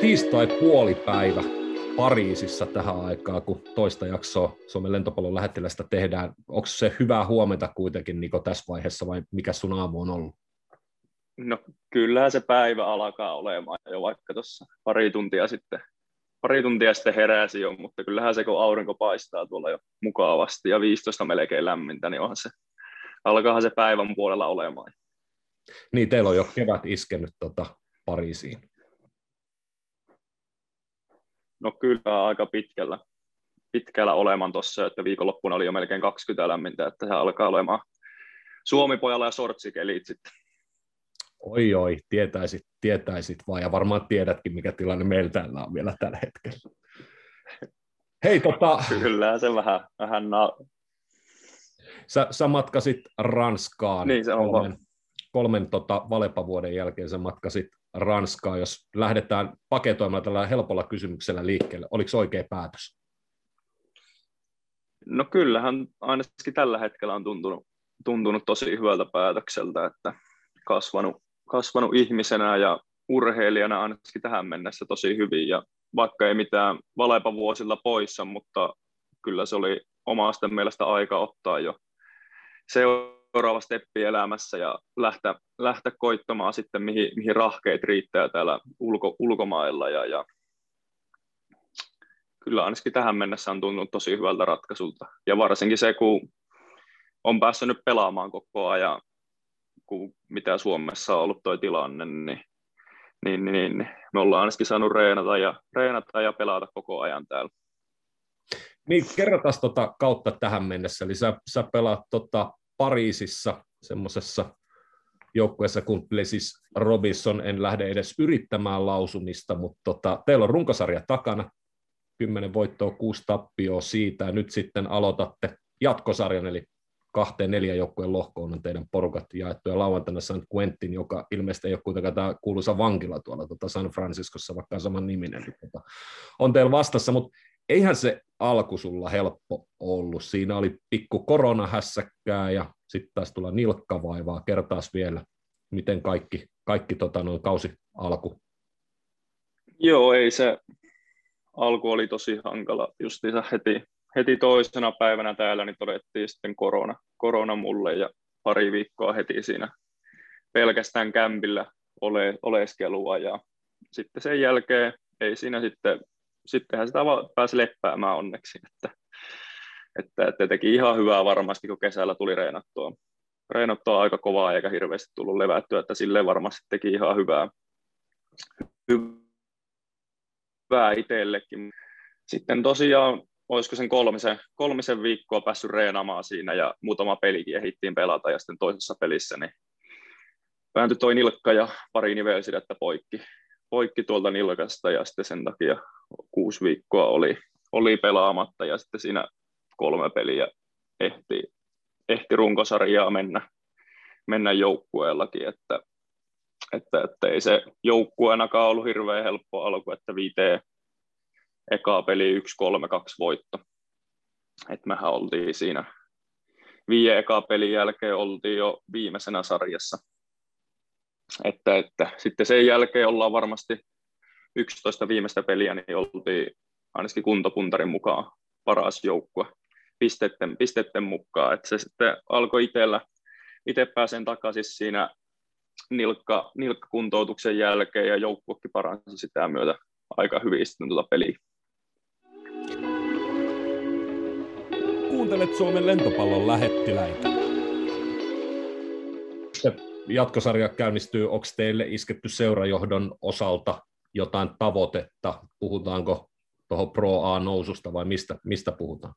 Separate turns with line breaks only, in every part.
tiistai puolipäivä Pariisissa tähän aikaan, kun toista jaksoa Suomen lentopallon lähettilästä tehdään. Onko se hyvää huomenta kuitenkin Niko tässä vaiheessa vai mikä sun aamu on ollut?
No kyllähän se päivä alkaa olemaan jo vaikka tuossa pari tuntia sitten pari tuntia sitten heräsi jo, mutta kyllähän se, kun aurinko paistaa tuolla jo mukavasti ja 15 melkein lämmintä, niin onhan se, alkaahan se päivän puolella olemaan.
Niin, teillä on jo kevät iskenyt tota Pariisiin.
No kyllä aika pitkällä, pitkällä olemaan tuossa, että viikonloppuna oli jo melkein 20 lämmintä, että se alkaa olemaan Suomi-pojalla ja sortsikelit sitten.
Oi oi, tietäisit, tietäisit vaan, ja varmaan tiedätkin, mikä tilanne meillä täällä on vielä tällä hetkellä. Hei, tota...
Kyllä se vähän, vähän na...
sä, sä matkasit Ranskaan.
Niin se on
kolmen, kolmen tota, valepavuoden jälkeen sä matkasit Ranskaa, jos lähdetään paketoimaan tällä helpolla kysymyksellä liikkeelle. Oliko oikea päätös?
No kyllähän ainakin tällä hetkellä on tuntunut, tuntunut tosi hyvältä päätökseltä, että kasvanut, kasvanut ihmisenä ja urheilijana ainakin tähän mennessä tosi hyvin. Ja vaikka ei mitään valepa vuosilla poissa, mutta kyllä se oli omasta mielestä aika ottaa jo steppi elämässä ja lähteä, lähteä koittamaan sitten, mihin, mihin rahkeet riittää täällä ulko, ulkomailla. Ja, ja kyllä ainakin tähän mennessä on tuntunut tosi hyvältä ratkaisulta. Ja varsinkin se, kun on päässyt nyt pelaamaan koko ajan kuin mitä Suomessa on ollut tuo tilanne, niin, niin, niin, me ollaan ainakin saanut reenata ja, reenata ja pelata koko ajan täällä.
Niin, kerrotaan tota kautta tähän mennessä. Eli sä, sä pelaat tota Pariisissa semmoisessa joukkueessa kuin Plesis Robinson, en lähde edes yrittämään lausumista, mutta tota, teillä on runkosarja takana, 10 voittoa, 6 tappioa siitä, nyt sitten aloitatte jatkosarjan, eli kahteen neljän joukkueen lohkoon on teidän porukat jaettu, ja lauantaina St. Quentin, joka ilmeisesti ei ole kuitenkaan tämä kuuluisa vankila tuolla tuota San Franciscossa, vaikka on saman niminen, niin tuota, on teillä vastassa, mutta eihän se alku sulla helppo ollut. Siinä oli pikku koronahässäkkää ja sitten taisi tulla nilkkavaivaa. Kertaas vielä, miten kaikki, kaikki tota, noin kausi alku?
Joo, ei se alku oli tosi hankala. Justiinsa heti, heti toisena päivänä täällä niin todettiin sitten korona, korona mulle ja pari viikkoa heti siinä pelkästään kämpillä ole, oleskelua ja sitten sen jälkeen ei siinä sitten, sittenhän sitä pääsi leppäämään onneksi, että, että, että teki ihan hyvää varmasti, kun kesällä tuli reenattua, reenattua aika kovaa eikä hirveästi tullut levättyä, että sille varmasti teki ihan hyvää, hyvää itsellekin. Sitten tosiaan olisiko sen kolmisen, kolmisen viikkoa päässyt reenaamaan siinä ja muutama pelikin ehdittiin pelata ja sitten toisessa pelissä niin vääntyi toi nilkka ja pari nivelsidettä poikki, poikki tuolta nilkasta ja sitten sen takia kuusi viikkoa oli, oli pelaamatta ja sitten siinä kolme peliä ehti, ehti runkosarjaa mennä, mennä joukkueellakin, että, että, että ei se joukkueenakaan ollut hirveän helppo alku, että viiteen, eka peli 1-3-2 voitto. Et mehän oltiin siinä viime eka pelin jälkeen oltiin jo viimeisenä sarjassa. Että, että sitten sen jälkeen ollaan varmasti 11 viimeistä peliä, niin oltiin ainakin kuntopuntarin mukaan paras joukkue pistetten, pistetten mukaan. Että se sitten alkoi itsellä, itse pääsen takaisin siinä nilkka, nilkkakuntoutuksen jälkeen ja joukkuekin paransi sitä myötä aika hyvin sitten tuota peliä.
Kuuntelet Suomen lentopallon lähettiläitä. Jatkosarja käynnistyy. Onko teille isketty seurajohdon osalta jotain tavoitetta? Puhutaanko tuohon Pro A-noususta vai mistä, mistä puhutaan?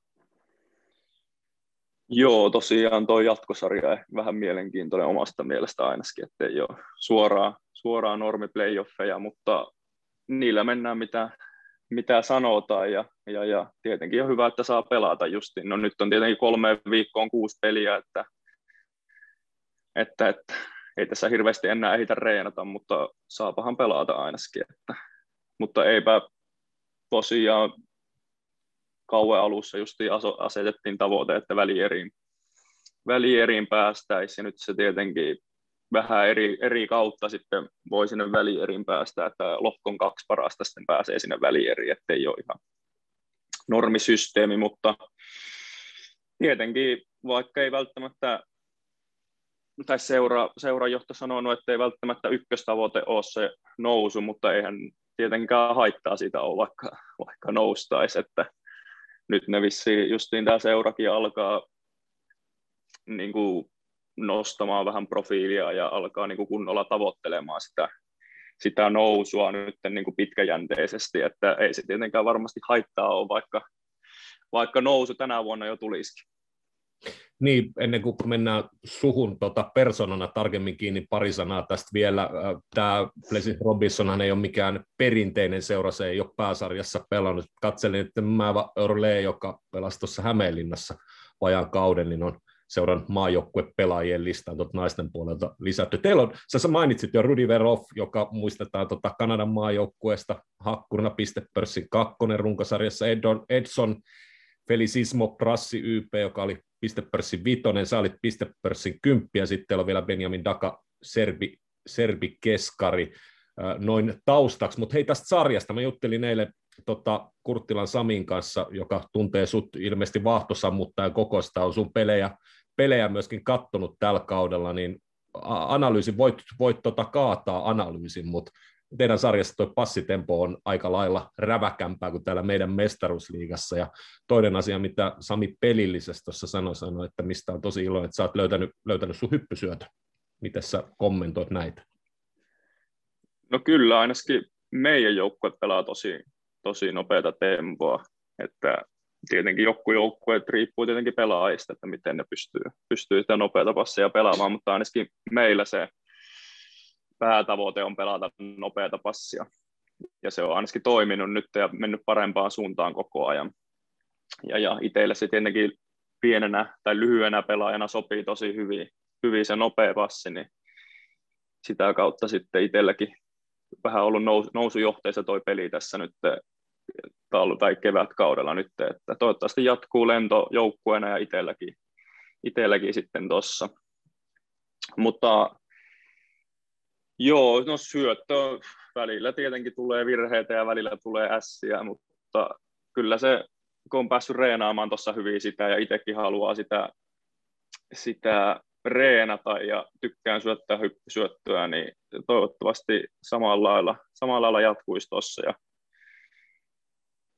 Joo, tosiaan tuo jatkosarja vähän mielenkiintoinen omasta mielestä ainakin, että ei ole suoraan, suoraan normi playoffeja, mutta niillä mennään mitä mitä sanotaan ja, ja, ja tietenkin on hyvä, että saa pelata justiin. No nyt on tietenkin kolme viikkoon kuusi peliä, että, että, että ei tässä hirveästi enää ehditä reenata, mutta saapahan pelata ainakin. Että, mutta eipä tosiaan kauan alussa justiin asetettiin tavoite, että välieriin, välieriin päästäisiin ja nyt se tietenkin vähän eri, eri kautta sitten voi sinne välierin päästä, että lohkon kaksi parasta sitten pääsee sinne välieriin, ettei ole ihan normisysteemi, mutta tietenkin vaikka ei välttämättä tai seura, seurajohto sanonut, että ei välttämättä ykköstavoite ole se nousu, mutta eihän tietenkään haittaa siitä ole, vaikka, vaikka noustaisi, että nyt ne vissiin justiin tämä seurakin alkaa niin kuin nostamaan vähän profiilia ja alkaa niin kuin kunnolla tavoittelemaan sitä, sitä nousua nyt niin kuin pitkäjänteisesti, että ei se tietenkään varmasti haittaa ole, vaikka, vaikka nousu tänä vuonna jo tulisikin.
Niin, ennen kuin mennään suhun tota, persoonana tarkemmin kiinni pari sanaa tästä vielä. Tämä Plesis Robinsonhan ei ole mikään perinteinen seura, se ei ole pääsarjassa pelannut. Katselin, että Määvä Orle, joka pelasi tuossa Hämeenlinnassa vajaan kauden, niin on seuran maajoukkuepelaajien listaan tuot naisten puolelta lisätty. Teillä on, sä mainitsit jo Rudi Verov, joka muistetaan tota Kanadan maajoukkueesta, hakkurina pistepörssin kakkonen runkosarjassa, Edson Felicismo Prassi YP, joka oli pistepörssin vitonen, sä olit pistepörssin kymppi, ja sitten on vielä Benjamin Daka, serbi, serbi keskari, noin taustaksi. Mutta hei tästä sarjasta, mä juttelin eilen tota, Kurttilan Samin kanssa, joka tuntee sut ilmeisesti vaahtosammuttajan kokoista, on sun pelejä, pelejä myöskin kattonut tällä kaudella, niin analyysi, voit, voit tota kaataa analyysin, mutta teidän sarjassa tuo passitempo on aika lailla räväkämpää kuin täällä meidän mestaruusliigassa. Ja toinen asia, mitä Sami pelillisesti tuossa sanoi, sanoi, että mistä on tosi iloinen, että sä oot löytänyt, löytänyt sun hyppysyötä. Miten sä kommentoit näitä?
No kyllä, ainakin meidän joukkue pelaa tosi, tosi nopeata tempoa, että tietenkin joukkueet riippuu tietenkin pelaajista, että miten ne pystyy, pystyy sitä nopeata passia pelaamaan, mutta ainakin meillä se päätavoite on pelata nopeata passia. Ja se on ainakin toiminut nyt ja mennyt parempaan suuntaan koko ajan. Ja, ja itselle se tietenkin pienenä tai lyhyenä pelaajana sopii tosi hyvin, hyvin se nopea passi, niin sitä kautta sitten itselläkin vähän ollut nous, nousujohteessa toi peli tässä nyt talvi- tai kevätkaudella nyt, että toivottavasti jatkuu lento joukkueena ja itselläkin, itselläkin sitten tuossa. Mutta Joo, no syöttö välillä tietenkin tulee virheitä ja välillä tulee ässiä, mutta kyllä se, kun on päässyt reenaamaan tuossa hyvin sitä ja itsekin haluaa sitä, sitä reenata ja tykkään syöttää hyppysyöttöä, niin toivottavasti samalla lailla, samalla lailla jatkuisi tuossa. Ja,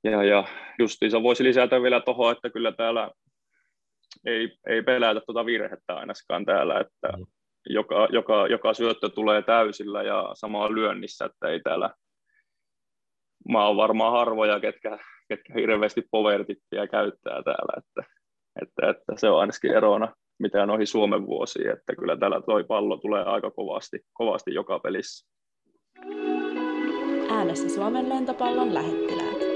ja, ja justiinsa voisi lisätä vielä tuohon, että kyllä täällä ei, ei pelätä tuota virhettä ainakaan täällä, että mm joka, joka, joka syöttö tulee täysillä ja samaa lyönnissä, että ei täällä, mä oon varmaan harvoja, ketkä, ketkä hirveästi povertippiä käyttää täällä, että, että, että, se on ainakin erona mitä noihin Suomen vuosiin, että kyllä täällä toi pallo tulee aika kovasti, kovasti joka pelissä.
Äänessä Suomen lentopallon lähettiläät.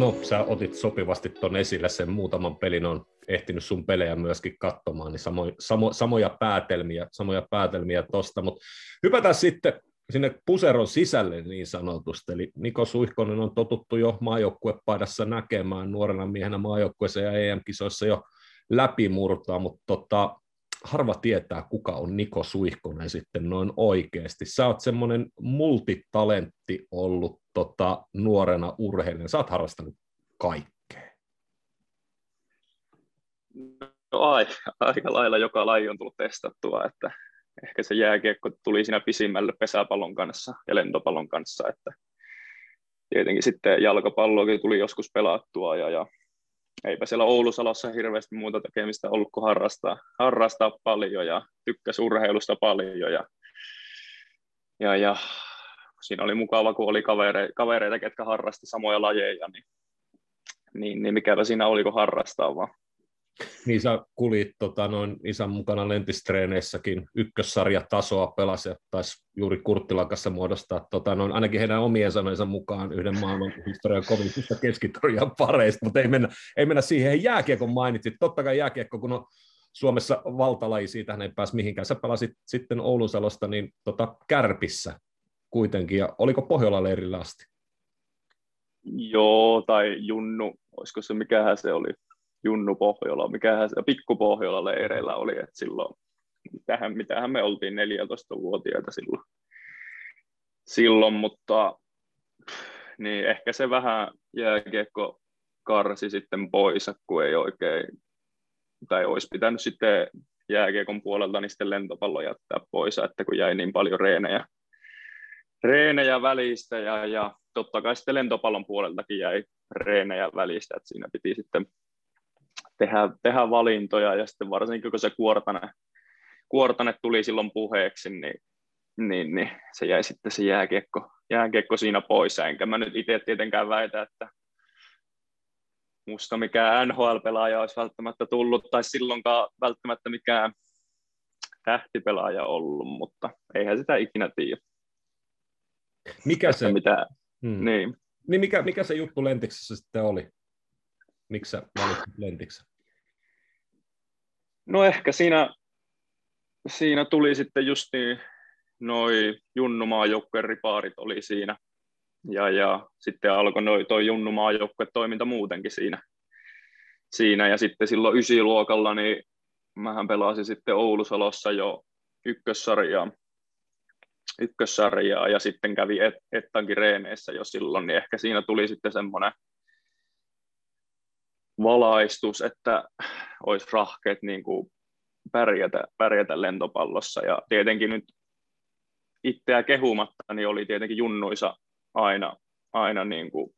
No, sä otit sopivasti ton esille, sen. Muutaman pelin on ehtinyt sun pelejä myöskin katsomaan, niin samo, samo, samoja päätelmiä, samoja päätelmiä tosta, mutta hypätään sitten sinne puseron sisälle niin sanotusti, eli Niko Suihkonen on totuttu jo maajoukkuepaidassa näkemään nuorena miehenä maajoukkueessa ja EM-kisoissa jo läpimurtaa, mutta tota, harva tietää, kuka on Niko Suihkonen sitten noin oikeasti. Sä oot semmoinen multitalentti ollut tota, nuorena urheilijana, sä oot harrastanut kaikkea.
No, aika, aika lailla joka laji on tullut testattua, että ehkä se jääkiekko tuli siinä pisimmälle pesäpallon kanssa ja lentopallon kanssa, että tietenkin sitten jalkapalloakin tuli joskus pelattua ja, ja eipä siellä Oulusalossa hirveästi muuta tekemistä ollut kuin harrastaa, harrastaa paljon ja tykkäsi urheilusta paljon ja, ja, ja siinä oli mukava, kun oli kavereita, kavereita ketkä harrasti samoja lajeja, niin, niin, niin mikäpä siinä oli, kun harrastaa vaan.
Niin sä kulit tota, noin isän mukana lentistreeneissäkin ykkössarjatasoa pelasi ja taisi juuri Kurttilan kanssa muodostaa tota, noin, ainakin heidän omien sanojensa mukaan yhden maailman historian kovimmista keskitorjan pareista, mutta ei mennä, ei mennä siihen. Jääkiekon mainitsit, totta kai jääkiekko, kun on Suomessa valtalaji, siitä ei pääse mihinkään. Sä pelasit sitten Oulun Salosta niin tota, Kärpissä kuitenkin, ja oliko Pohjola leirillä asti?
Joo, tai Junnu, olisiko se, mikähän se oli, Junnu Pohjola, se Pikku Pohjola leireillä oli, että silloin, mitähän, mitähän me oltiin 14-vuotiaita silloin, silloin mutta niin ehkä se vähän jääkiekko karsi sitten pois, kun ei oikein, tai olisi pitänyt sitten jääkiekon puolelta niin sitten lentopallo jättää pois, että kun jäi niin paljon reenejä, reenejä välistä ja, ja totta kai sitten lentopallon puoleltakin jäi reenejä välistä, että siinä piti sitten tehdä, tehdä valintoja ja sitten varsinkin kun se kuortane, kuortane tuli silloin puheeksi, niin, niin, niin se jäi sitten se jääkiekko, jääkiekko siinä pois, enkä mä nyt itse tietenkään väitä, että musta mikään NHL-pelaaja olisi välttämättä tullut, tai silloinkaan välttämättä mikään tähtipelaaja ollut, mutta eihän sitä ikinä tiedä.
Mikä se,
mitä, hmm. niin.
Niin mikä, mikä se juttu Lentiksessä sitten oli? Miksi sä valitsit Lentiksen?
No ehkä siinä, siinä tuli sitten just niin, noi Junnumaan ripaarit oli siinä. Ja, ja sitten alkoi noi, toi Junnumaan toiminta muutenkin siinä. siinä. Ja sitten silloin ysiluokalla, niin mähän pelasin sitten Oulusalossa jo ykkössarjaa ykkössarjaa ja sitten kävi et, Ettankin reeneissä jo silloin, niin ehkä siinä tuli sitten semmoinen valaistus, että olisi rahkeet niin kuin pärjätä, pärjätä lentopallossa. Ja tietenkin nyt itseä kehumatta, niin oli tietenkin junnuisa aina, aina niin kuin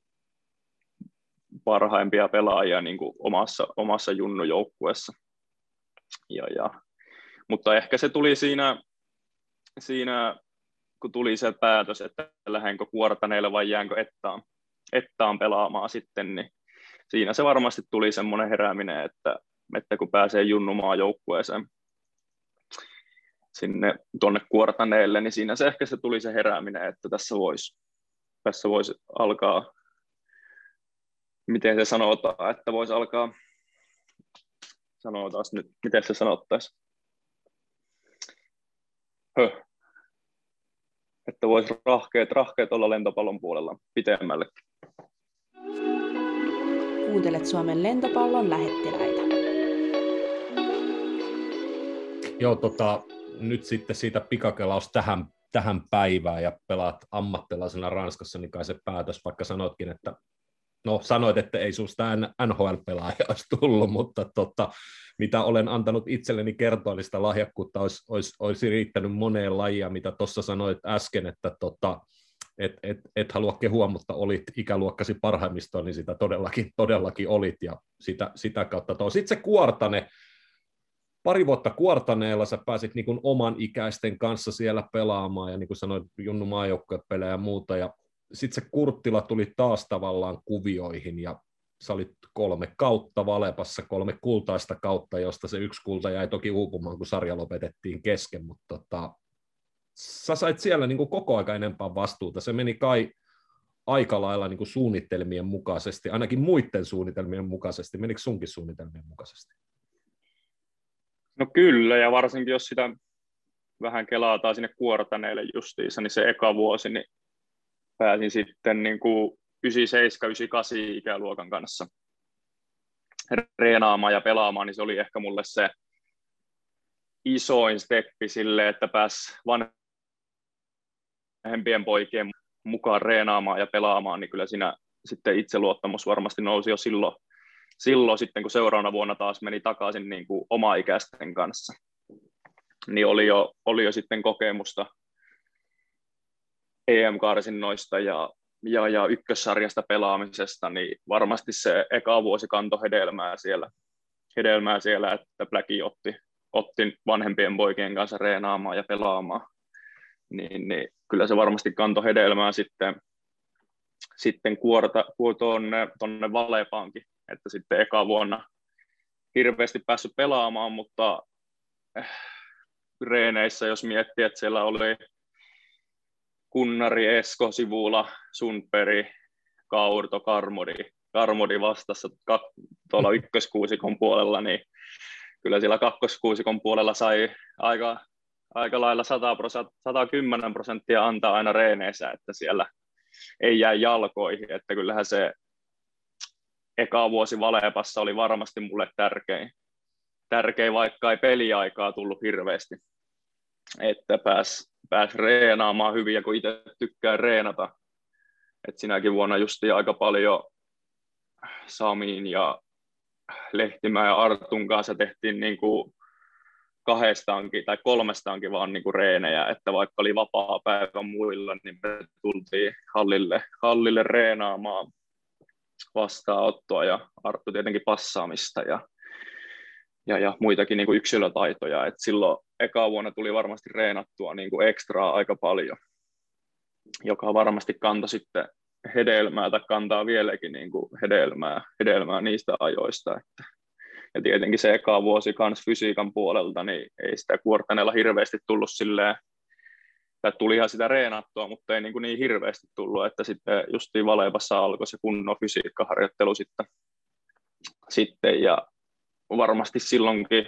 parhaimpia pelaajia niin kuin omassa, omassa junnujoukkuessa. Ja, ja, mutta ehkä se tuli siinä, siinä kun tuli se päätös, että lähdenkö kuortaneille vai jäänkö ettaan, ettaan pelaamaan sitten, niin siinä se varmasti tuli semmoinen herääminen, että, että kun pääsee junnumaan joukkueeseen sinne tuonne kuortaneelle, niin siinä se ehkä se tuli se herääminen, että tässä voisi tässä vois alkaa, miten se sanotaan, että voisi alkaa, sanotaan nyt, miten se sanottaisi, Höh, että voisi rahkeet, rahkeet olla lentopallon puolella pitemmälle.
Kuuntelet Suomen lentopallon lähettiläitä.
Joo, tota, nyt sitten siitä pikakelaus tähän, tähän päivään ja pelaat ammattilaisena Ranskassa, niin kai se päätös, vaikka sanoitkin, että no sanoit, että ei susta NHL-pelaaja olisi tullut, mutta tota, mitä olen antanut itselleni kertoa, niin sitä lahjakkuutta olisi, olisi, olisi riittänyt moneen lajia, mitä tuossa sanoit äsken, että tota, et, et, et halua kehua, mutta olit ikäluokkasi parhaimmistoon, niin sitä todellakin, todellakin olit, ja sitä, sitä kautta tuo. Sitten se Kuortane, pari vuotta Kuortaneella sä pääsit niin oman ikäisten kanssa siellä pelaamaan, ja niin kuin sanoit, Junnu maajoukkuepelejä ja muuta, ja sitten se Kurttila tuli taas tavallaan kuvioihin, ja sä olit kolme kautta Valepassa, kolme kultaista kautta, josta se yksi kulta jäi toki uupumaan, kun sarja lopetettiin kesken, mutta tota, sä sait siellä niin kuin koko aika enempää vastuuta. Se meni kai aika lailla niin kuin suunnitelmien mukaisesti, ainakin muiden suunnitelmien mukaisesti. Menikö sunkin suunnitelmien mukaisesti?
No kyllä, ja varsinkin jos sitä vähän kelaataan sinne kuortaneille justiinsa, niin se eka vuosi, niin pääsin sitten niin kuin 97-98 ikäluokan kanssa reenaamaan ja pelaamaan, niin se oli ehkä mulle se isoin steppi sille, että pääs vanhempien poikien mukaan reenaamaan ja pelaamaan, niin kyllä siinä sitten itseluottamus varmasti nousi jo silloin, silloin sitten, kun seuraavana vuonna taas meni takaisin niin kuin oma-ikäisten kanssa. Niin oli jo, oli jo sitten kokemusta EM-karsinnoista ja, ja, ja ykkössarjasta pelaamisesta, niin varmasti se eka vuosi kanto hedelmää siellä, hedelmää siellä että Blacki otti, otti vanhempien poikien kanssa reenaamaan ja pelaamaan. Niin, niin kyllä se varmasti kanto hedelmää sitten, sitten kuorta, tuonne, tuonne Valepaankin, että sitten eka vuonna hirveästi päässyt pelaamaan, mutta äh, reeneissä, jos miettii, että siellä oli Kunnari, Esko, Sivula, Sunperi, Kaurto, Karmodi, Karmodi vastassa tuolla ykköskuusikon puolella, niin kyllä siellä kakkoskuusikon puolella sai aika, aika lailla 100 110 prosenttia antaa aina reeneissä, että siellä ei jää jalkoihin, että kyllähän se eka vuosi Valepassa oli varmasti mulle tärkein, tärkeä, vaikka ei peliaikaa tullut hirveästi, että pääs, pääs reenaamaan hyvin, ja kun itse tykkää reenata, että sinäkin vuonna justi aika paljon Samin ja Lehtimään ja Artun kanssa tehtiin niin kuin kahdestaankin tai kolmestaankin vaan niin kuin reenejä, että vaikka oli vapaa päivä muilla, niin me tultiin hallille, hallille reenaamaan vastaanottoa ja Arttu tietenkin passaamista ja, ja, ja muitakin niin kuin yksilötaitoja. Et silloin eka vuonna tuli varmasti reenattua niin kuin ekstraa aika paljon, joka varmasti kantoi sitten hedelmää tai kantaa vieläkin niin kuin hedelmää, hedelmää niistä ajoista. Että, ja tietenkin se eka vuosi kans fysiikan puolelta, niin ei sitä kuortaneella hirveästi tullut silleen, tai tulihan sitä reenattua, mutta ei niin, kuin niin hirveästi tullut, että sitten justiin Valevassa alkoi se kunnon fysiikkaharjoittelu sitten, sitten ja varmasti silloinkin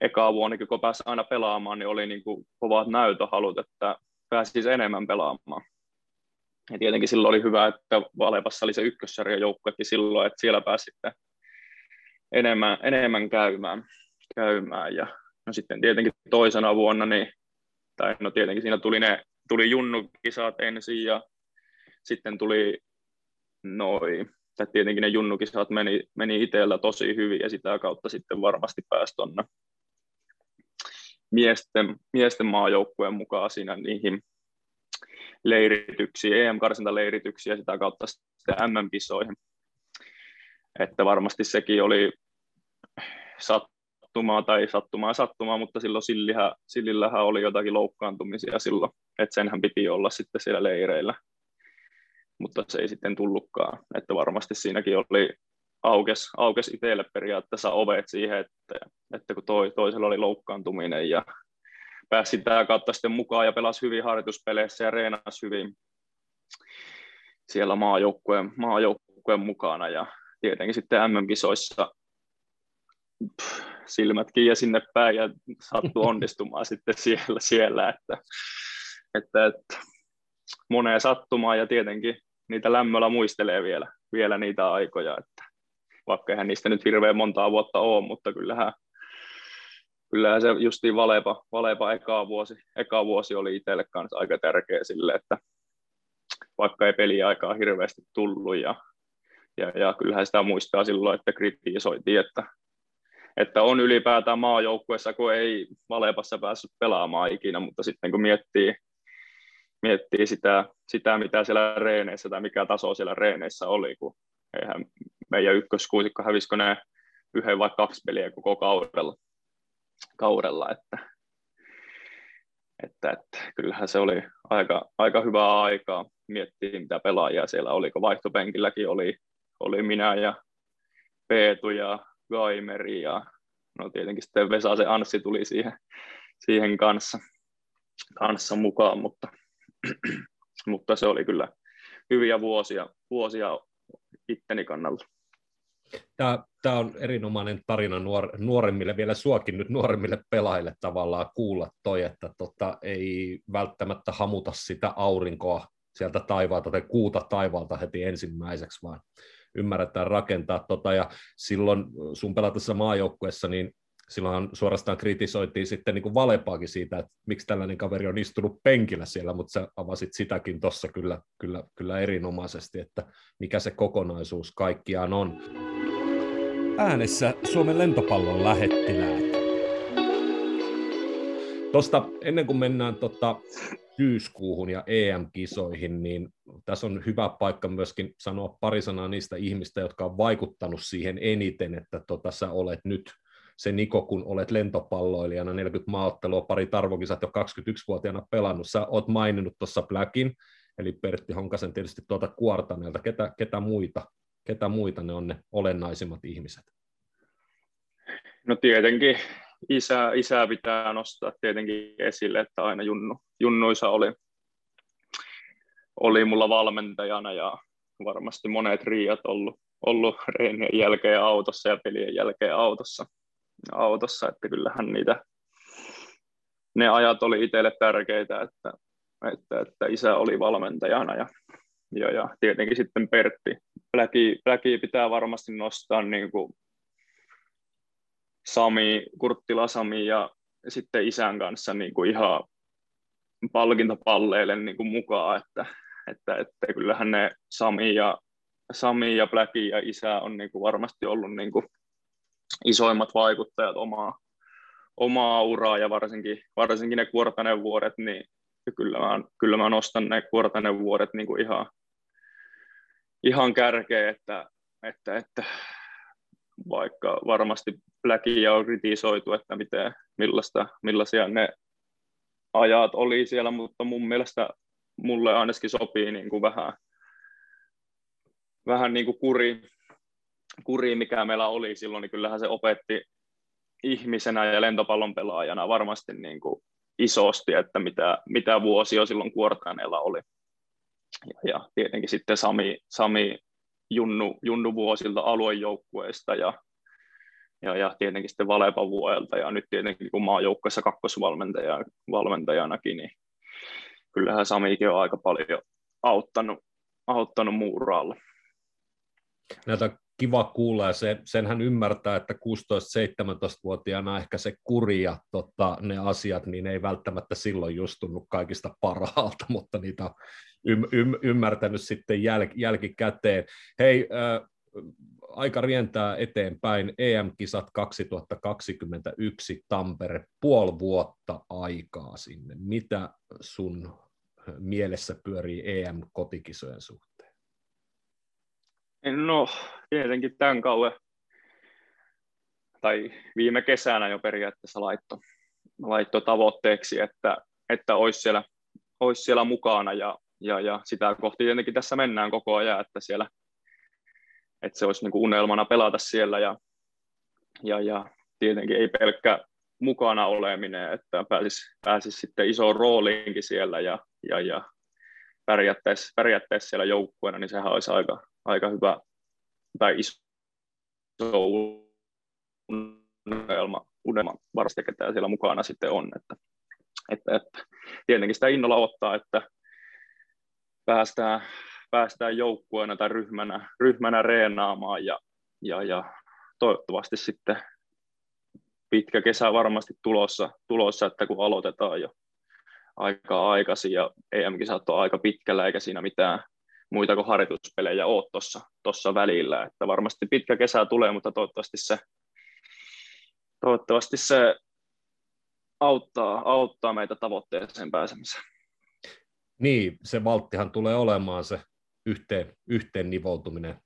eka vuonna, kun pääsi aina pelaamaan, niin oli niin kuin kovat näytöhalut, että pääsisi enemmän pelaamaan. Ja tietenkin silloin oli hyvä, että Valevassa oli se ykkössarjan joukkuekin silloin, että siellä pääsi sitten enemmän, enemmän käymään, käymään. Ja no sitten tietenkin toisena vuonna, niin, tai no tietenkin siinä tuli, ne, tuli junnukisat ensin ja sitten tuli noin, tai tietenkin ne junnukisat meni, meni itsellä tosi hyvin ja sitä kautta sitten varmasti pääsi tuonne miesten, miesten maajoukkueen mukaan siinä niihin leirityksiin, EM-karsintaleirityksiin ja sitä kautta sitten MM-kisoihin. Että varmasti sekin oli sattumaa tai sattumaa sattumaa, mutta silloin Sillihän, Sillillähän oli jotakin loukkaantumisia silloin, että senhän piti olla sitten siellä leireillä, mutta se ei sitten tullutkaan, että varmasti siinäkin oli aukes, aukes itselle periaatteessa ovet siihen, että, että kun toi, toisella oli loukkaantuminen ja pääsi sitä kautta sitten mukaan ja pelasi hyvin harjoituspeleissä ja reenasi hyvin siellä maajoukkueen, maajoukkueen mukana. Ja tietenkin sitten MM-kisoissa silmätkin ja sinne päin ja sattuu onnistumaan sitten siellä, siellä että, että, että moneen sattumaan ja tietenkin niitä lämmöllä muistelee vielä, vielä niitä aikoja, että vaikka eihän niistä nyt hirveän montaa vuotta ole, mutta kyllähän, kyllähän se justiin Valepa, Valepa eka, vuosi, eka vuosi oli itselle kanssa aika tärkeä sille, että vaikka ei peliaikaa hirveästi tullut ja, ja, ja kyllähän sitä muistaa silloin, että kritisoitiin, että että on ylipäätään maajoukkueessa, kun ei Valepassa päässyt pelaamaan ikinä, mutta sitten kun miettii, miettii sitä, sitä, mitä siellä reeneissä tai mikä taso siellä reeneissä oli, kun eihän meidän ykköskuusikko hävisikö ne yhden vai kaksi peliä koko kaudella, kaudella että, että, että, kyllähän se oli aika, aika hyvää aikaa miettiä, mitä pelaajia siellä oli, kun vaihtopenkilläkin oli, oli minä ja Peetu ja Gaimeri ja no tietenkin sitten Vesa se Anssi tuli siihen, siihen kanssa, kanssa mukaan, mutta, mutta se oli kyllä hyviä vuosia, vuosia itteni kannalta.
Tämä, tämä on erinomainen tarina nuor, nuoremmille, vielä suokin nyt nuoremmille pelaajille tavallaan kuulla toi, että tota, ei välttämättä hamuta sitä aurinkoa sieltä taivaalta tai kuuta taivaalta heti ensimmäiseksi, vaan ymmärretään rakentaa tota, ja silloin sun pelatessa maajoukkuessa, niin silloin suorastaan kritisoitiin sitten niin kuin Valepaakin siitä, että miksi tällainen kaveri on istunut penkillä siellä, mutta sä avasit sitäkin tuossa kyllä, kyllä, kyllä erinomaisesti, että mikä se kokonaisuus kaikkiaan on. Äänessä Suomen lentopallon lähettiläät. Tuosta ennen kuin mennään tota, syyskuuhun ja EM-kisoihin, niin tässä on hyvä paikka myöskin sanoa pari sanaa niistä ihmistä, jotka on vaikuttanut siihen eniten, että tota, sä olet nyt se Niko, kun olet lentopalloilijana, 40 maaottelua, pari tarvokisat jo 21-vuotiaana pelannut. Sä oot maininnut tuossa Blackin, eli Pertti Honkasen tietysti tuolta Kuortaneelta. Ketä, ketä, muita, ketä muita ne on ne olennaisimmat ihmiset?
No tietenkin isä, isää pitää nostaa tietenkin esille, että aina Junnu, Junnuisa oli, oli mulla valmentajana ja varmasti monet riiat ollut, ollut reenien jälkeen autossa ja pelien jälkeen autossa, autossa, että kyllähän niitä, ne ajat oli itselle tärkeitä, että, että, että isä oli valmentajana ja, ja, ja tietenkin sitten Pertti. Pläki, Pläki pitää varmasti nostaa niin kuin Sami, Kurttila Sami ja sitten isän kanssa niin kuin ihan palkintopalleille niin kuin mukaan, että, että, että kyllähän ne Sami ja, Sami ja Blacki ja isä on niin kuin varmasti ollut niin kuin isoimmat vaikuttajat omaa, omaa uraa ja varsinkin, varsinkin ne kuortanen vuodet, niin kyllä mä, kyllä mä nostan ne kuortanen vuodet niin kuin ihan, ihan kärkeä, että, että, että vaikka varmasti Blackia on kritisoitu, että miten, millaista, millaisia ne ajat oli siellä, mutta mun mielestä mulle ainakin sopii niin kuin vähän, vähän niin kuin kuri, kuri, mikä meillä oli silloin, niin kyllähän se opetti ihmisenä ja lentopallon pelaajana varmasti niin kuin isosti, että mitä, mitä vuosia silloin kuortaneella oli. Ja, ja tietenkin sitten Sami, Sami Junnu, Junnu vuosilta aluejoukkueesta ja, ja, ja tietenkin sitten Valepan vuodelta ja nyt tietenkin kun maajoukkueessa kakkosvalmentaja, valmentajanakin, niin kyllähän Samikin on aika paljon auttanut, auttanut muuraalla.
Näitä kiva kuulla ja se, sen hän ymmärtää, että 16-17-vuotiaana ehkä se kuri ja tota, ne asiat, niin ei välttämättä silloin just tunnu kaikista parhaalta, mutta niitä on ym, ym, ymmärtänyt sitten jäl, jälkikäteen. Hei, äh, aika rientää eteenpäin. EM-kisat 2021 Tampere, puoli vuotta aikaa sinne. Mitä sun mielessä pyörii EM-kotikisojen suhteen?
No, tietenkin tämän kauan, tai viime kesänä jo periaatteessa laitto, laitto tavoitteeksi, että, että olisi, siellä, olisi siellä mukana ja, ja, ja sitä kohti tietenkin tässä mennään koko ajan, että siellä että se olisi niin kuin unelmana pelata siellä ja, ja, ja tietenkin ei pelkkä mukana oleminen, että pääsisi, pääsisi sitten isoon rooliinkin siellä ja, ja, ja pärjättäisiin, pärjättäisi siellä joukkueena, niin sehän olisi aika, aika hyvä tai iso unelma, unelma varmasti, ketä siellä mukana sitten on. Että, että, että tietenkin sitä innolla ottaa, että päästään, päästään joukkueena tai ryhmänä, ryhmänä reenaamaan ja, ja, ja toivottavasti sitten pitkä kesä varmasti tulossa, tulossa, että kun aloitetaan jo aika aikaisin ja EM-kisat on aika pitkällä eikä siinä mitään muita kuin harjoituspelejä ole tuossa tossa välillä. Että varmasti pitkä kesä tulee, mutta toivottavasti se, toivottavasti se auttaa, auttaa meitä tavoitteeseen pääsemiseen.
Niin, se valttihan tulee olemaan se yhteen, yhteen nivoutuminen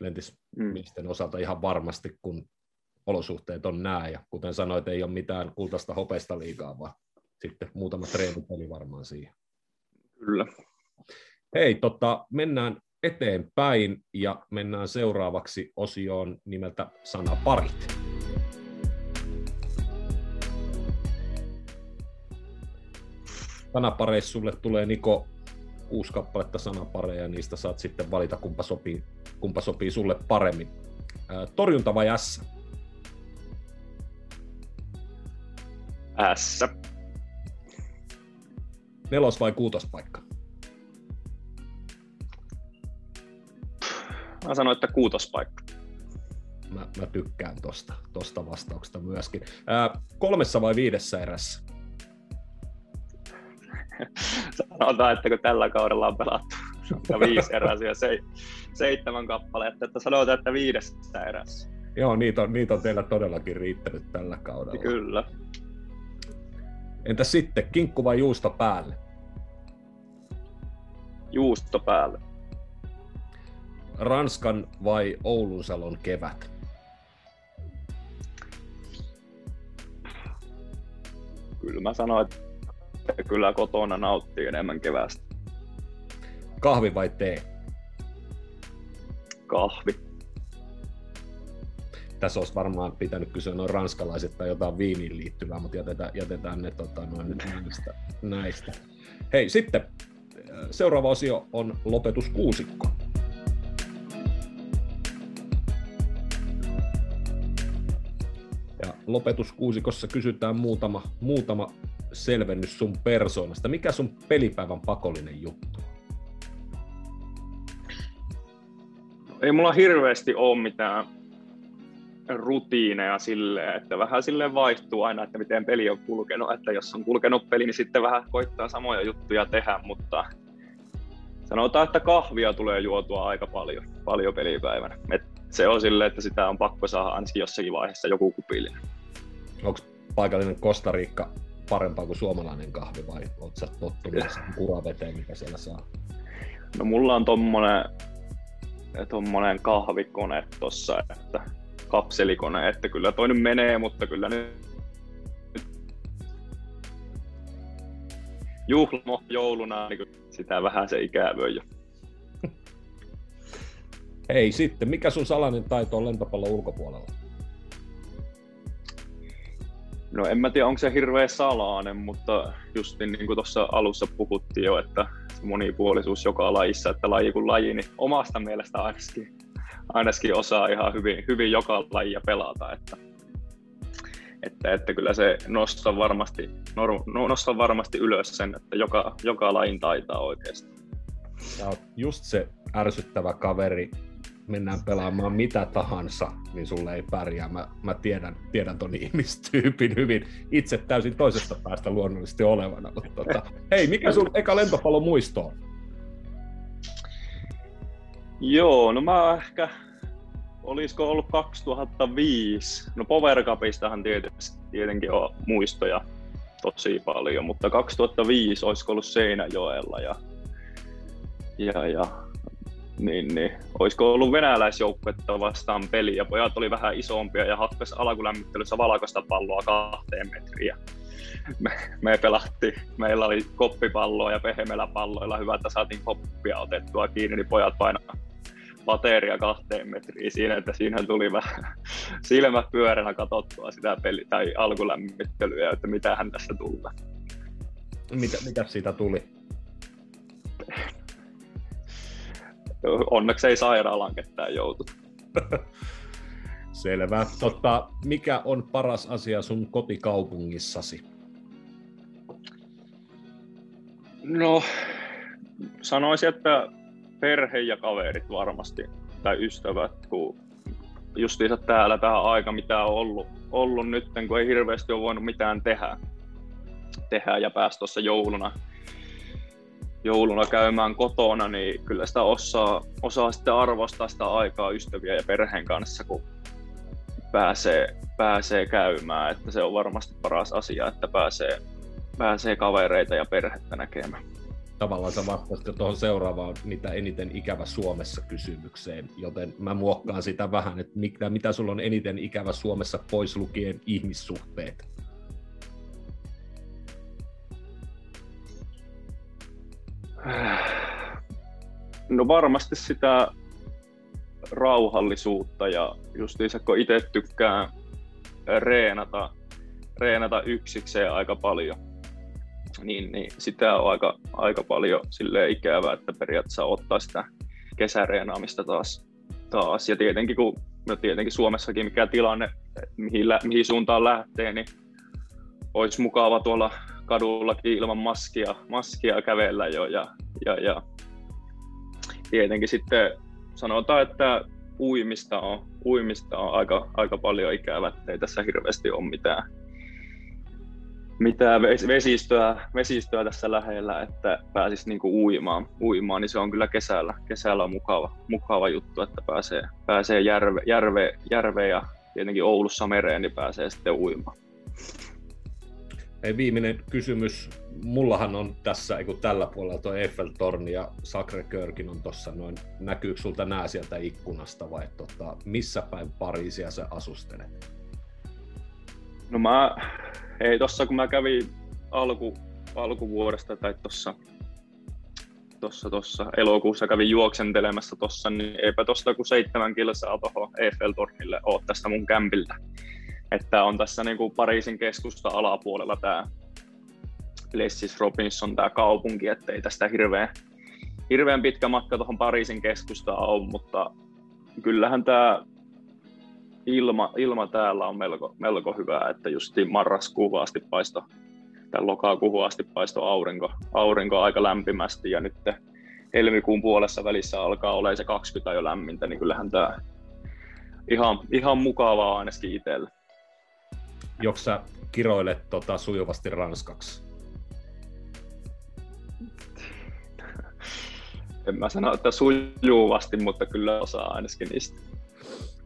lentismiesten mm. osalta ihan varmasti, kun olosuhteet on nämä. Ja kuten sanoit, ei ole mitään kultaista hopeista liikaa, vaan sitten muutama treenipeli varmaan siihen.
Kyllä.
Hei, tota, mennään eteenpäin ja mennään seuraavaksi osioon nimeltä sanaparit. Sanapareissa sulle tulee Niko kuusi kappaletta sanapareja ja niistä saat sitten valita kumpa sopii, kumpa sopii sulle paremmin. Ää, torjunta vai S?
S.
Nelos vai kuutospaikka?
Mä sanoin, että kuutospaikka.
Mä, mä tykkään tosta, tosta vastauksesta myöskin. Ää, kolmessa vai viidessä erässä?
Sanotaan, että kun tällä kaudella on pelattu viisi erässä ja se, seitsemän kappaletta, että sanotaan, että viidessä erässä.
Joo, niitä on, niitä on teillä todellakin riittänyt tällä kaudella.
Kyllä.
Entä sitten, kinkku vai juusto päälle?
Juusto päälle.
Ranskan vai Oulunsalon kevät?
Kyllä mä sanoin, että kyllä kotona nauttii enemmän kevästä.
Kahvi vai tee?
Kahvi.
Tässä olisi varmaan pitänyt kysyä noin ranskalaiset tai jotain viiniin liittyvää, mutta jätetään, jätetään ne tota, noin näistä, näistä. Hei, sitten seuraava osio on lopetuskuusikko. Lopetuskuusikossa kysytään muutama, muutama selvennys sun persoonasta. Mikä sun pelipäivän pakollinen juttu
Ei mulla hirveästi ole mitään, rutiineja silleen, että vähän sille vaihtuu aina, että miten peli on kulkenut, että jos on kulkenut peli, niin sitten vähän koittaa samoja juttuja tehdä, mutta sanotaan, että kahvia tulee juotua aika paljon, paljon pelipäivänä. Et se on silleen, että sitä on pakko saada ainakin jossakin vaiheessa joku kupillinen.
Onko paikallinen Kostariikka parempaa kuin suomalainen kahvi vai oletko sä tottunut kuraveteen, mikä siellä saa?
No mulla on tommonen, tommonen kahvikone tossa, että kapselikone, että kyllä toi nyt menee, mutta kyllä nyt juhlamo jouluna, niin sitä vähän se ikävöi jo.
Hei sitten, mikä sun salainen taito on lentopallon ulkopuolella?
No en mä tiedä, onko se hirveä salainen, mutta just niin kuin tuossa alussa puhuttiin jo, että se monipuolisuus joka lajissa, että laji kuin laji, niin omasta mielestä ainakin, ainakin osaa ihan hyvin, hyvin joka lajia pelata, että, että, että kyllä se nostaa varmasti, no, nostaa varmasti ylös sen, että joka, joka lajin taitaa oikeasti.
Sä oot just se ärsyttävä kaveri, mennään pelaamaan mitä tahansa, niin sulle ei pärjää. Mä, mä tiedän, tiedän ton ihmistyypin hyvin, itse täysin toisesta päästä luonnollisesti olevana. Mutta tota, hei, mikä sun eka lentopallo muisto on?
Joo, no mä ehkä, olisiko ollut 2005, no Power Cupistahan tietenkin on muistoja tosi paljon, mutta 2005 olisiko ollut Seinäjoella ja, ja, ja niin, niin. Olisiko ollut venäläisjoukkuetta vastaan peli ja pojat oli vähän isompia ja hakkas alkulämmittelyssä valkoista palloa kahteen metriä. Me, me pelahti, meillä oli koppipalloa ja pehmeillä palloilla hyvä, että saatiin koppia otettua kiinni, niin pojat painaa pateria kahteen metriin siinä, että siinä tuli vähän silmät pyöränä katsottua sitä peli- tai alkulämmittelyä, että mitä hän tässä tulee.
Mitä, mitä siitä tuli?
Onneksi ei sairaalaan ketään joutu.
Selvä. Totta, mikä on paras asia sun kotikaupungissasi?
No, sanoisin, että perhe ja kaverit varmasti, tai ystävät, kun justiinsa täällä tähän aika, mitä on ollut, ollut nyt, kun ei hirveästi ole voinut mitään tehdä, tehdä ja päästä tuossa jouluna jouluna käymään kotona, niin kyllä sitä osaa, osaa sitten arvostaa sitä aikaa ystäviä ja perheen kanssa, kun pääsee, pääsee käymään. Että se on varmasti paras asia, että pääsee, pääsee kavereita ja perhettä näkemään.
Tavallaan sä vastasit jo tuohon seuraavaan, mitä eniten ikävä Suomessa kysymykseen, joten mä muokkaan sitä vähän, että mitä, mitä sulla on eniten ikävä Suomessa pois lukien ihmissuhteet?
No varmasti sitä rauhallisuutta ja justiinsa kun itse tykkää reenata, reenata yksikseen aika paljon, niin, niin sitä on aika, aika paljon sille ikävää, että periaatteessa ottaa sitä kesäreenaamista taas. taas. Ja tietenkin, kun no tietenkin Suomessakin mikä tilanne, mihin, mihin suuntaan lähtee, niin olisi mukava tuolla kadullakin ilman maskia, maskia kävellä jo ja, ja, ja tietenkin sitten sanotaan, että uimista on, uimista on aika, aika paljon ikävä, että ei tässä hirveästi ole mitään, mitään vesistöä, vesistöä tässä lähellä, että pääsisi niinku uimaan, uimaan, niin se on kyllä kesällä, kesällä on mukava, mukava juttu, että pääsee, pääsee järve, järve, järve ja tietenkin Oulussa mereen, niin pääsee sitten uimaan.
Hei, viimeinen kysymys. Mullahan on tässä, ei tällä puolella tuo Eiffeltorni ja Sacre Körkin on tuossa noin. Näkyykö sulta nää sieltä ikkunasta vai tota, missä päin Pariisia sä asustelet?
No mä, ei tossa kun mä kävin alku, alkuvuodesta tai tossa, tossa, tossa elokuussa kävin juoksentelemassa tossa, niin eipä tosta kuin seitsemän kilsaa tuohon Eiffeltornille oo tästä mun kämpiltä että on tässä niin kuin Pariisin keskusta alapuolella tämä Lessis Robinson, tämä kaupunki, että ei tästä hirveän, hirveän pitkä matka tuohon Pariisin keskustaan ole, mutta kyllähän tämä ilma, ilma täällä on melko, melko hyvää, että just marraskuuhun asti paisto, tai lokakuuhun asti paisto aurinko, aurinko aika lämpimästi ja nyt helmikuun puolessa välissä alkaa olla se 20 jo lämmintä, niin kyllähän tämä ihan, ihan mukavaa ainakin itselle.
Joks sä kiroilet tota, sujuvasti ranskaksi?
en mä sano, että sujuvasti, mutta kyllä osaa ainakin niistä.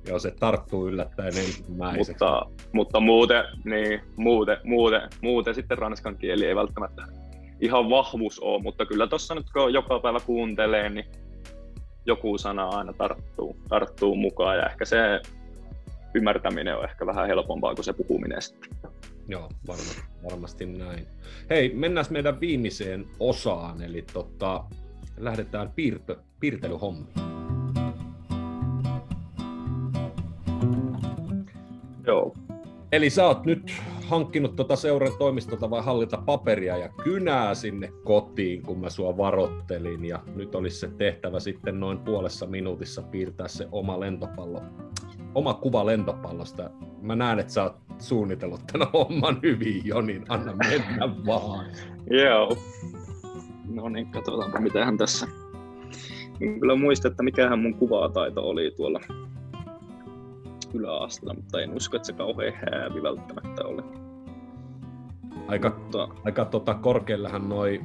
Joo, se tarttuu yllättäen ensimmäiseksi.
Mutta, mutta muuten, niin, muuten, muuten, muuten sitten ranskan kieli ei välttämättä ihan vahvuus ole, mutta kyllä tuossa nyt kun joka päivä kuuntelee, niin joku sana aina tarttuu, tarttuu mukaan ja ehkä se ymmärtäminen on ehkä vähän helpompaa kuin se puhuminen sitten.
Joo, varmasti, varmasti näin. Hei, mennään meidän viimeiseen osaan, eli tota, lähdetään piirtö, piirtelyhommiin.
Joo.
Eli sä oot nyt hankkinut tuota seuran toimistolta vai hallita paperia ja kynää sinne kotiin, kun mä sua varottelin. Ja nyt olisi se tehtävä sitten noin puolessa minuutissa piirtää se oma lentopallo, oma kuva lentopallosta. Mä näen, että sä oot suunnitellut tämän homman hyvin jo, niin anna mennä vaan.
Joo. No niin, katsotaanpa mitähän tässä. En kyllä muista, että mikähän mun kuvataito oli tuolla yläasteella, mutta en usko, että se kauhean häävi välttämättä oli.
Aika, mutta... aika tota, korkeallähän noi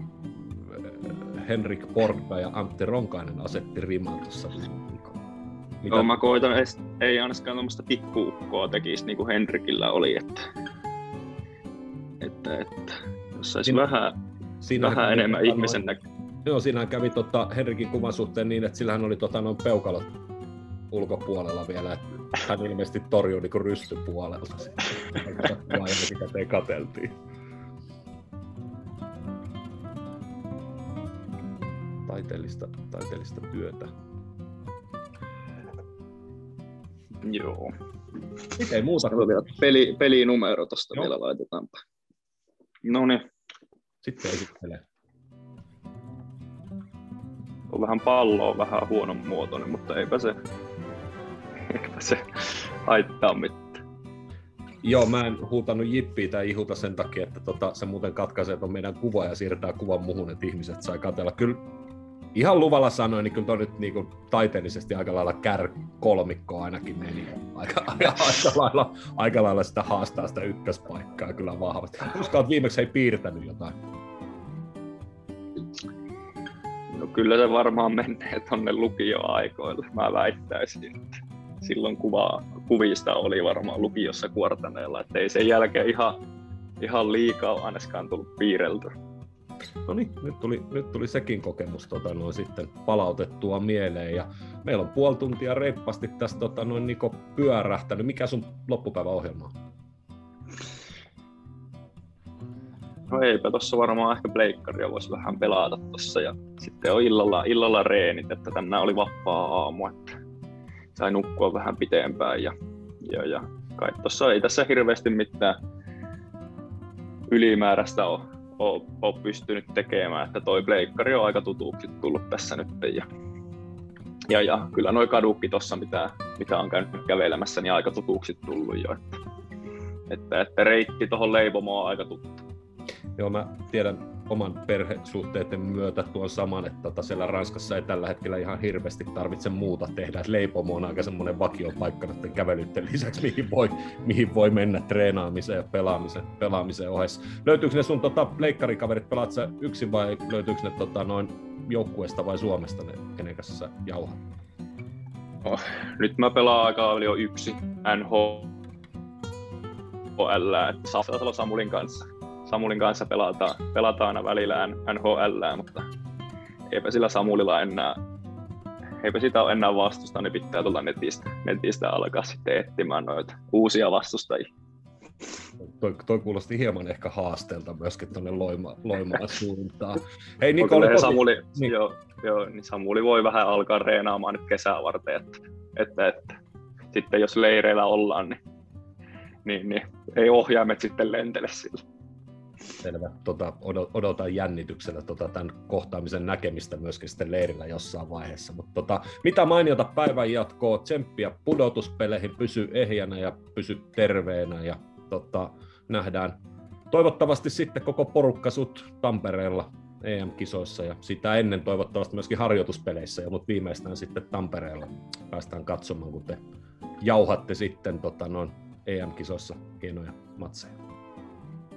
äh, Henrik Porkka ja Antti Ronkainen asetti riman tuossa
mitä? Joo, mä koitan, ei ainakaan tuommoista pikkuukkoa tekisi niin kuin Henrikillä oli, että, että, että jos saisi Siinä, vähän, vähän enemmän ihmisen näkö.
Joo, siinähän kävi tota Henrikin kuvan suhteen niin, että sillä hän oli tota, noin peukalot ulkopuolella vielä, että hän ilmeisesti torjui niin rystypuolelta. Sitä kateltiin. Taiteellista, taiteellista työtä.
Joo.
Ei muuta
kuin... vielä peli, pelinumero tuosta vielä laitetaanpa. No niin.
Sitten esittelee.
On vähän palloa, vähän huonon muotoinen, mutta eipä se, eipä se haittaa mitään.
Joo, mä en huutanut jippiä tai ihuta sen takia, että tota, se muuten katkaisee on meidän kuva ja siirtää kuvan muuhun, että ihmiset sai katella. Kyllä ihan luvalla sanoin, niin kyllä toi nyt niin kuin, taiteellisesti aika lailla kär kolmikko ainakin meni. Aika, aika, aika, lailla, aika lailla sitä haastaa sitä ykköspaikkaa kyllä vahvasti. Koska olet viimeksi ei piirtänyt jotain?
No kyllä se varmaan menee tonne lukioaikoille, mä väittäisin. Että silloin kuva, kuvista oli varmaan lukiossa kuortaneella, että ei sen jälkeen ihan, ihan liikaa ainakaan tullut piirreltyä.
No niin, nyt tuli, nyt tuli sekin kokemus tota, noin sitten palautettua mieleen. Ja meillä on puoli tuntia reippaasti tästä tota, noin Niko pyörähtänyt. Mikä sun loppupäiväohjelma on?
No eipä tuossa varmaan ehkä pleikkaria voisi vähän pelata tuossa ja sitten on illalla, illalla reenit, että tänään oli vapaa aamu, että sai nukkua vähän pitempään ja, ja, ja kai tuossa ei tässä hirveästi mitään ylimääräistä ole ole, ole pystynyt tekemään, että toi pleikkari on aika tutuksi tullut tässä nyt ja, ja, ja kyllä noi kadukki tuossa, mitä, mitä on käynyt kävelemässä, niin aika tutuksi tullut jo, että, että, että reitti tuohon leipomoon on aika tuttu.
Joo, mä tiedän oman perhesuhteiden myötä tuon saman, että tota siellä Ranskassa ei tällä hetkellä ihan hirveästi tarvitse muuta tehdä. Et leipomo on aika semmoinen vakiopaikka näiden kävelytten lisäksi, mihin voi, mihin voi mennä treenaamiseen ja pelaamisen, pelaamisen ohessa. Löytyykö ne sun tota, leikkarikaverit, pelaat sä yksin vai löytyykö ne tota, noin joukkueesta vai Suomesta ne, kenen kanssa sä jauhat?
Oh, nyt mä pelaan aika paljon yksi NHL, että saa Samulin kanssa Samulin kanssa pelataan, pelataan aina välillä NHL, mutta eipä sillä Samulilla enää, eipä sitä ole enää vastusta, niin pitää tulla netistä, netistä alkaa sitten etsimään noita uusia vastustajia.
Toi, toi kuulosti hieman ehkä haasteelta myöskin tuonne Loima, Loimaan suuntaan. Hei Niko,
Samuli, niin. Joo, joo, niin Samuli voi vähän alkaa reenaamaan nyt kesää varten, että, että, että sitten jos leireillä ollaan, niin, niin, niin ei ohjaimet sitten lentele sillä.
Selvä. Tota, odotan jännityksellä tota, tämän kohtaamisen näkemistä myöskin sitten leirillä jossain vaiheessa. Mutta tota, mitä mainiota päivän jatkoa, tsemppiä pudotuspeleihin, pysy ehjänä ja pysy terveenä ja tota, nähdään toivottavasti sitten koko porukka sut Tampereella EM-kisoissa ja sitä ennen toivottavasti myöskin harjoituspeleissä, mutta viimeistään sitten Tampereella päästään katsomaan, kun te jauhatte sitten tota, noin EM-kisoissa hienoja matseja.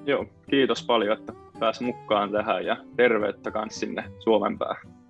Joo, kiitos paljon, että pääsi mukaan tähän ja terveyttä kanssa sinne Suomen päähän.